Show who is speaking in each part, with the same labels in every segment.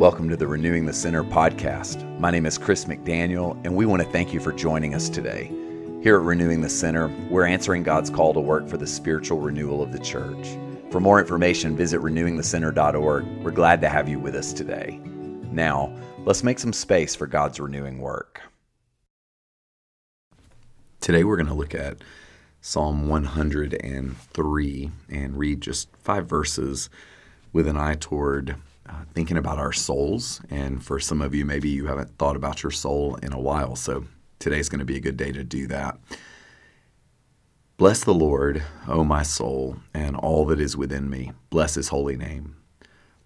Speaker 1: Welcome to the Renewing the Center podcast. My name is Chris McDaniel, and we want to thank you for joining us today. Here at Renewing the Center, we're answering God's call to work for the spiritual renewal of the church. For more information, visit renewingthecenter.org. We're glad to have you with us today. Now, let's make some space for God's renewing work. Today, we're going to look at Psalm 103 and read just five verses with an eye toward uh, thinking about our souls. And for some of you, maybe you haven't thought about your soul in a while. So today's going to be a good day to do that. Bless the Lord, O my soul, and all that is within me. Bless his holy name.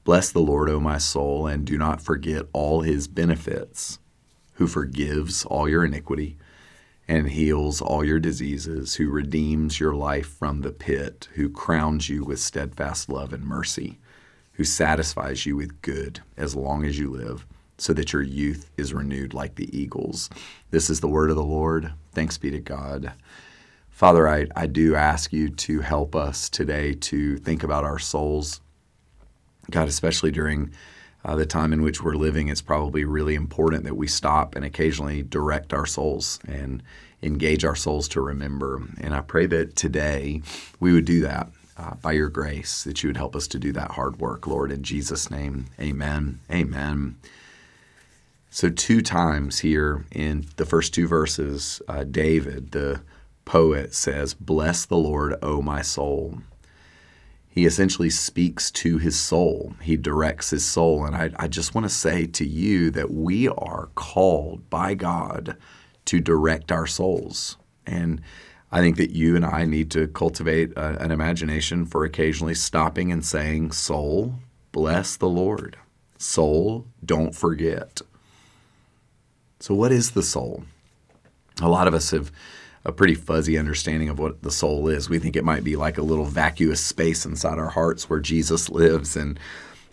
Speaker 1: Bless the Lord, O my soul, and do not forget all his benefits, who forgives all your iniquity and heals all your diseases, who redeems your life from the pit, who crowns you with steadfast love and mercy who satisfies you with good as long as you live, so that your youth is renewed like the eagles. This is the word of the Lord. Thanks be to God. Father, I, I do ask you to help us today to think about our souls. God, especially during uh, the time in which we're living, it's probably really important that we stop and occasionally direct our souls and engage our souls to remember. And I pray that today we would do that uh, by your grace, that you would help us to do that hard work, Lord. In Jesus' name, amen. Amen. So, two times here in the first two verses, uh, David, the poet, says, Bless the Lord, O my soul. He essentially speaks to his soul. He directs his soul. And I, I just want to say to you that we are called by God to direct our souls. And I think that you and I need to cultivate a, an imagination for occasionally stopping and saying, Soul, bless the Lord. Soul, don't forget. So, what is the soul? A lot of us have a pretty fuzzy understanding of what the soul is. We think it might be like a little vacuous space inside our hearts where Jesus lives. And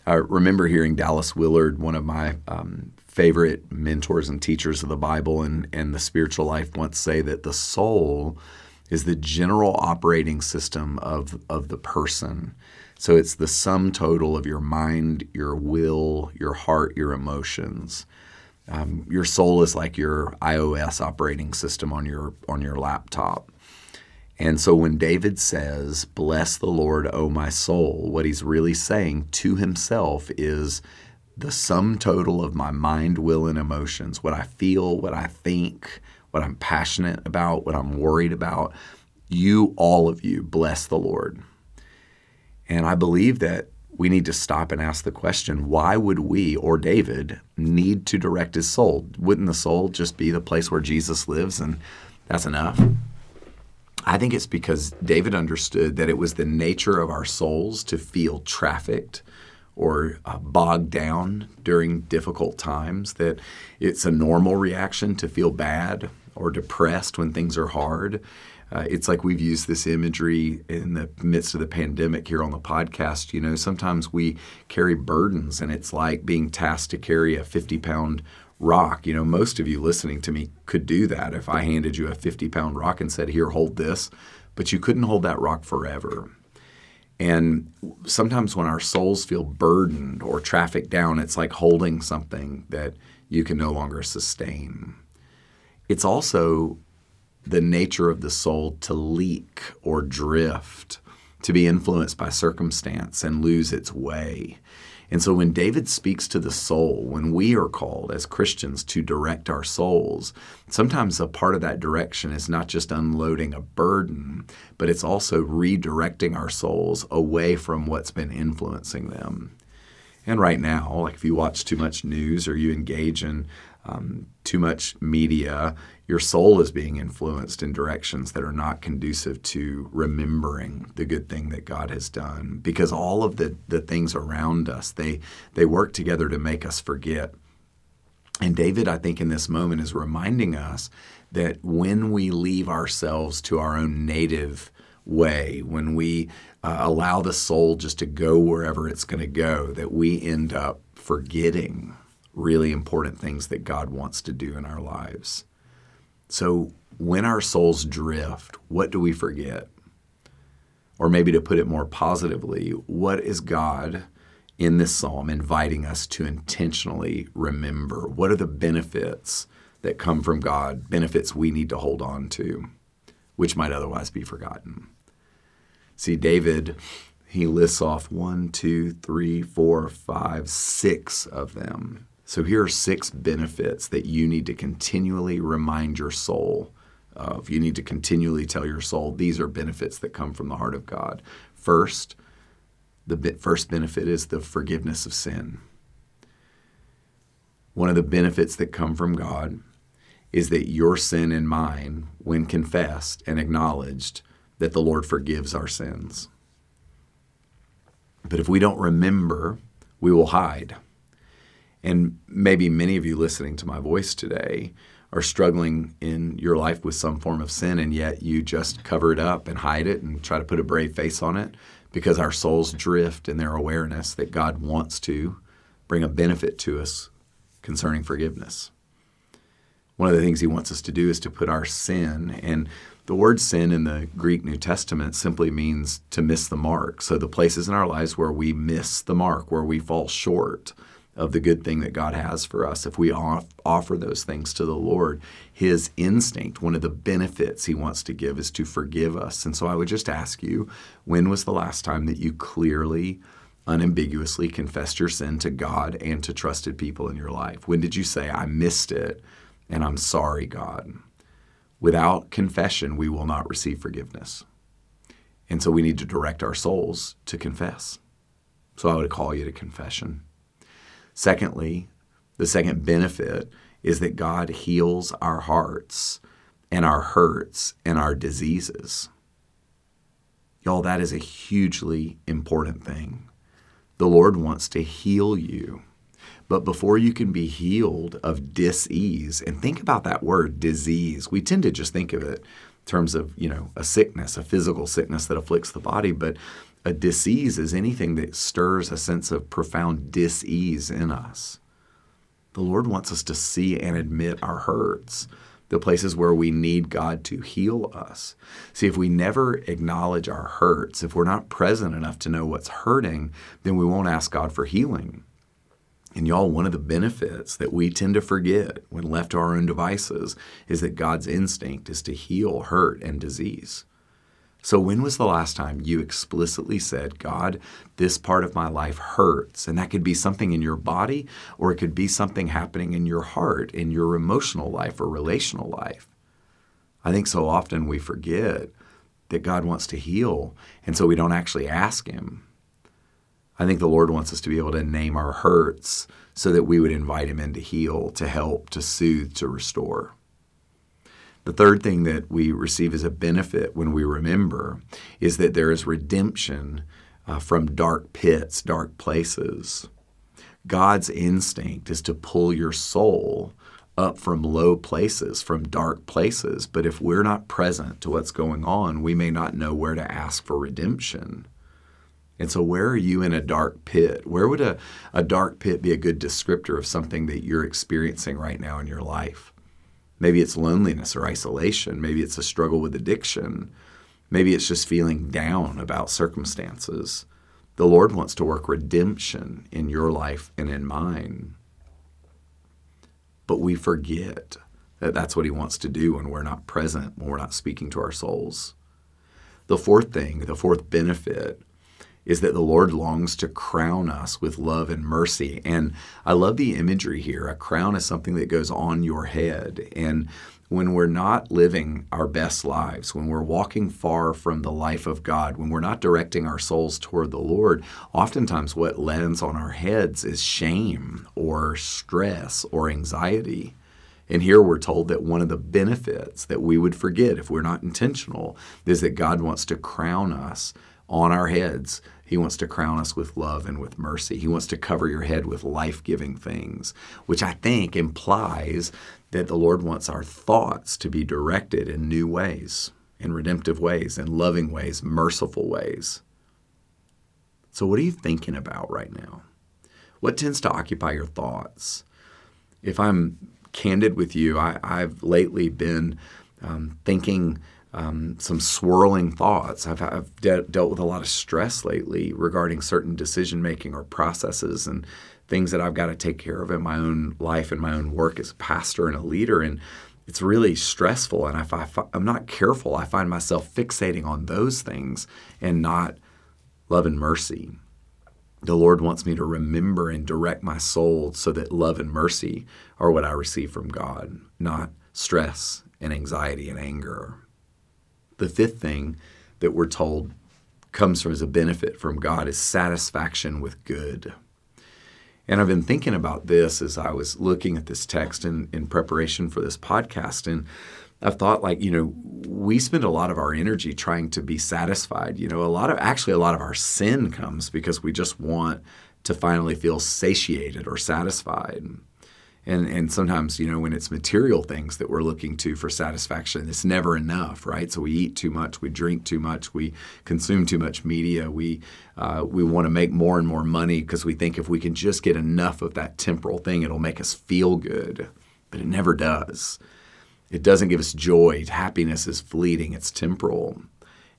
Speaker 1: I remember hearing Dallas Willard, one of my um, favorite mentors and teachers of the Bible and, and the spiritual life, once say that the soul is the general operating system of, of the person. So it's the sum total of your mind, your will, your heart, your emotions. Um, your soul is like your iOS operating system on your on your laptop. And so when David says, "Bless the Lord, O my soul," what he's really saying to himself is the sum total of my mind, will, and emotions, what I feel, what I think, what I'm passionate about, what I'm worried about. You, all of you, bless the Lord. And I believe that we need to stop and ask the question why would we or David need to direct his soul? Wouldn't the soul just be the place where Jesus lives and that's enough? I think it's because David understood that it was the nature of our souls to feel trafficked or uh, bogged down during difficult times, that it's a normal reaction to feel bad or depressed when things are hard. Uh, it's like we've used this imagery in the midst of the pandemic here on the podcast. You know, sometimes we carry burdens, and it's like being tasked to carry a 50 pound rock. You know, most of you listening to me could do that if I handed you a 50 pound rock and said, Here, hold this. But you couldn't hold that rock forever. And sometimes when our souls feel burdened or trafficked down, it's like holding something that you can no longer sustain. It's also the nature of the soul to leak or drift, to be influenced by circumstance and lose its way. And so when David speaks to the soul, when we are called as Christians to direct our souls, sometimes a part of that direction is not just unloading a burden, but it's also redirecting our souls away from what's been influencing them. And right now, like if you watch too much news or you engage in um, too much media, your soul is being influenced in directions that are not conducive to remembering the good thing that God has done. Because all of the, the things around us, they, they work together to make us forget. And David, I think, in this moment is reminding us that when we leave ourselves to our own native way, when we uh, allow the soul just to go wherever it's going to go, that we end up forgetting really important things that God wants to do in our lives. So, when our souls drift, what do we forget? Or maybe to put it more positively, what is God in this psalm inviting us to intentionally remember what are the benefits that come from God, benefits we need to hold on to, which might otherwise be forgotten. See, David, he lists off one, two, three, four, five, six of them. So here are six benefits that you need to continually remind your soul of. You need to continually tell your soul these are benefits that come from the heart of God. First, the first benefit is the forgiveness of sin. One of the benefits that come from God is that your sin and mine, when confessed and acknowledged, that the Lord forgives our sins. But if we don't remember, we will hide. And maybe many of you listening to my voice today are struggling in your life with some form of sin, and yet you just cover it up and hide it and try to put a brave face on it because our souls drift in their awareness that God wants to bring a benefit to us concerning forgiveness. One of the things he wants us to do is to put our sin, and the word sin in the Greek New Testament simply means to miss the mark. So the places in our lives where we miss the mark, where we fall short of the good thing that God has for us, if we off- offer those things to the Lord, His instinct, one of the benefits He wants to give is to forgive us. And so I would just ask you when was the last time that you clearly, unambiguously confessed your sin to God and to trusted people in your life? When did you say, I missed it and I'm sorry, God? Without confession, we will not receive forgiveness. And so we need to direct our souls to confess. So I would call you to confession. Secondly, the second benefit is that God heals our hearts and our hurts and our diseases. Y'all, that is a hugely important thing. The Lord wants to heal you. But before you can be healed of disease, and think about that word, disease, we tend to just think of it in terms of, you know, a sickness, a physical sickness that afflicts the body, but a disease is anything that stirs a sense of profound dis-ease in us. The Lord wants us to see and admit our hurts, the places where we need God to heal us. See, if we never acknowledge our hurts, if we're not present enough to know what's hurting, then we won't ask God for healing. And y'all, one of the benefits that we tend to forget when left to our own devices is that God's instinct is to heal hurt and disease. So, when was the last time you explicitly said, God, this part of my life hurts? And that could be something in your body, or it could be something happening in your heart, in your emotional life or relational life. I think so often we forget that God wants to heal, and so we don't actually ask Him. I think the Lord wants us to be able to name our hurts so that we would invite Him in to heal, to help, to soothe, to restore. The third thing that we receive as a benefit when we remember is that there is redemption uh, from dark pits, dark places. God's instinct is to pull your soul up from low places, from dark places. But if we're not present to what's going on, we may not know where to ask for redemption. And so, where are you in a dark pit? Where would a, a dark pit be a good descriptor of something that you're experiencing right now in your life? Maybe it's loneliness or isolation. Maybe it's a struggle with addiction. Maybe it's just feeling down about circumstances. The Lord wants to work redemption in your life and in mine. But we forget that that's what He wants to do when we're not present, when we're not speaking to our souls. The fourth thing, the fourth benefit is that the Lord longs to crown us with love and mercy. And I love the imagery here. A crown is something that goes on your head. And when we're not living our best lives, when we're walking far from the life of God, when we're not directing our souls toward the Lord, oftentimes what lands on our heads is shame or stress or anxiety. And here we're told that one of the benefits that we would forget if we're not intentional is that God wants to crown us on our heads. He wants to crown us with love and with mercy. He wants to cover your head with life giving things, which I think implies that the Lord wants our thoughts to be directed in new ways, in redemptive ways, in loving ways, merciful ways. So, what are you thinking about right now? What tends to occupy your thoughts? If I'm candid with you, I, have lately been um, thinking um, some swirling thoughts. I've, I've de- dealt with a lot of stress lately regarding certain decision making or processes and things that I've got to take care of in my own life and my own work as a pastor and a leader. And it's really stressful. And if I, am not careful, I find myself fixating on those things and not love and mercy. The Lord wants me to remember and direct my soul so that love and mercy are what I receive from God, not stress and anxiety and anger. The fifth thing that we're told comes from as a benefit from God is satisfaction with good. And I've been thinking about this as I was looking at this text in, in preparation for this podcast. And I've thought, like, you know, we spend a lot of our energy trying to be satisfied. You know, a lot of actually, a lot of our sin comes because we just want to finally feel satiated or satisfied. And, and sometimes, you know, when it's material things that we're looking to for satisfaction, it's never enough, right? So we eat too much, we drink too much, we consume too much media, we, uh, we want to make more and more money because we think if we can just get enough of that temporal thing, it'll make us feel good. But it never does. It doesn't give us joy. Happiness is fleeting, it's temporal.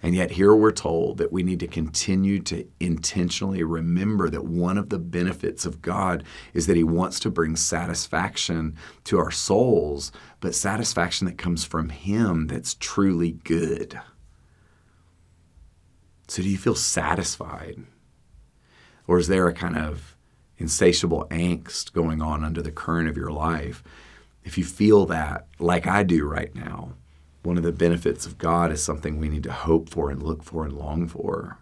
Speaker 1: And yet, here we're told that we need to continue to intentionally remember that one of the benefits of God is that He wants to bring satisfaction to our souls, but satisfaction that comes from Him that's truly good. So, do you feel satisfied? Or is there a kind of insatiable angst going on under the current of your life? If you feel that, like I do right now, one of the benefits of God is something we need to hope for and look for and long for.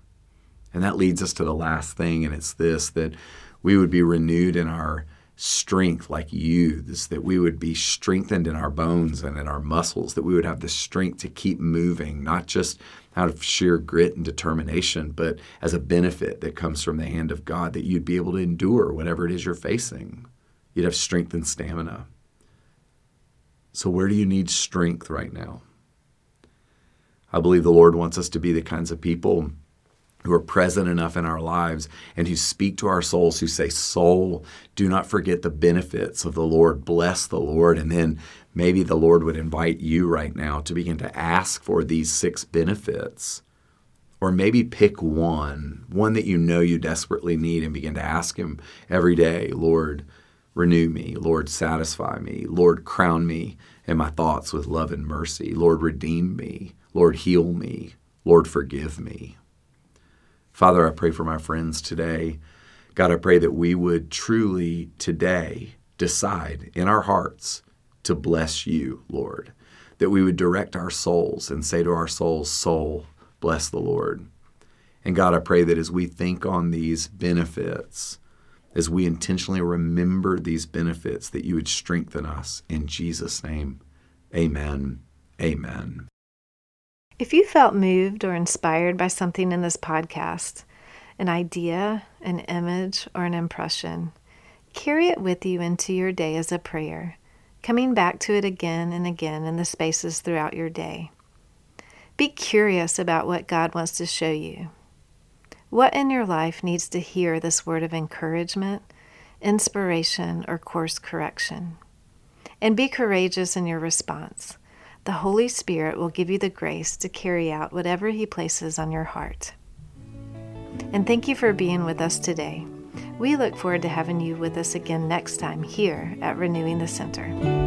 Speaker 1: And that leads us to the last thing, and it's this that we would be renewed in our strength like youths, that we would be strengthened in our bones and in our muscles, that we would have the strength to keep moving, not just out of sheer grit and determination, but as a benefit that comes from the hand of God, that you'd be able to endure whatever it is you're facing. You'd have strength and stamina. So, where do you need strength right now? I believe the Lord wants us to be the kinds of people who are present enough in our lives and who speak to our souls, who say, Soul, do not forget the benefits of the Lord. Bless the Lord. And then maybe the Lord would invite you right now to begin to ask for these six benefits. Or maybe pick one, one that you know you desperately need, and begin to ask Him every day, Lord, renew me. Lord, satisfy me. Lord, crown me and my thoughts with love and mercy. Lord, redeem me. Lord, heal me. Lord, forgive me. Father, I pray for my friends today. God, I pray that we would truly today decide in our hearts to bless you, Lord. That we would direct our souls and say to our souls, Soul, bless the Lord. And God, I pray that as we think on these benefits, as we intentionally remember these benefits, that you would strengthen us. In Jesus' name, amen. Amen.
Speaker 2: If you felt moved or inspired by something in this podcast, an idea, an image, or an impression, carry it with you into your day as a prayer, coming back to it again and again in the spaces throughout your day. Be curious about what God wants to show you. What in your life needs to hear this word of encouragement, inspiration, or course correction? And be courageous in your response the Holy Spirit will give you the grace to carry out whatever He places on your heart. And thank you for being with us today. We look forward to having you with us again next time here at Renewing the Center.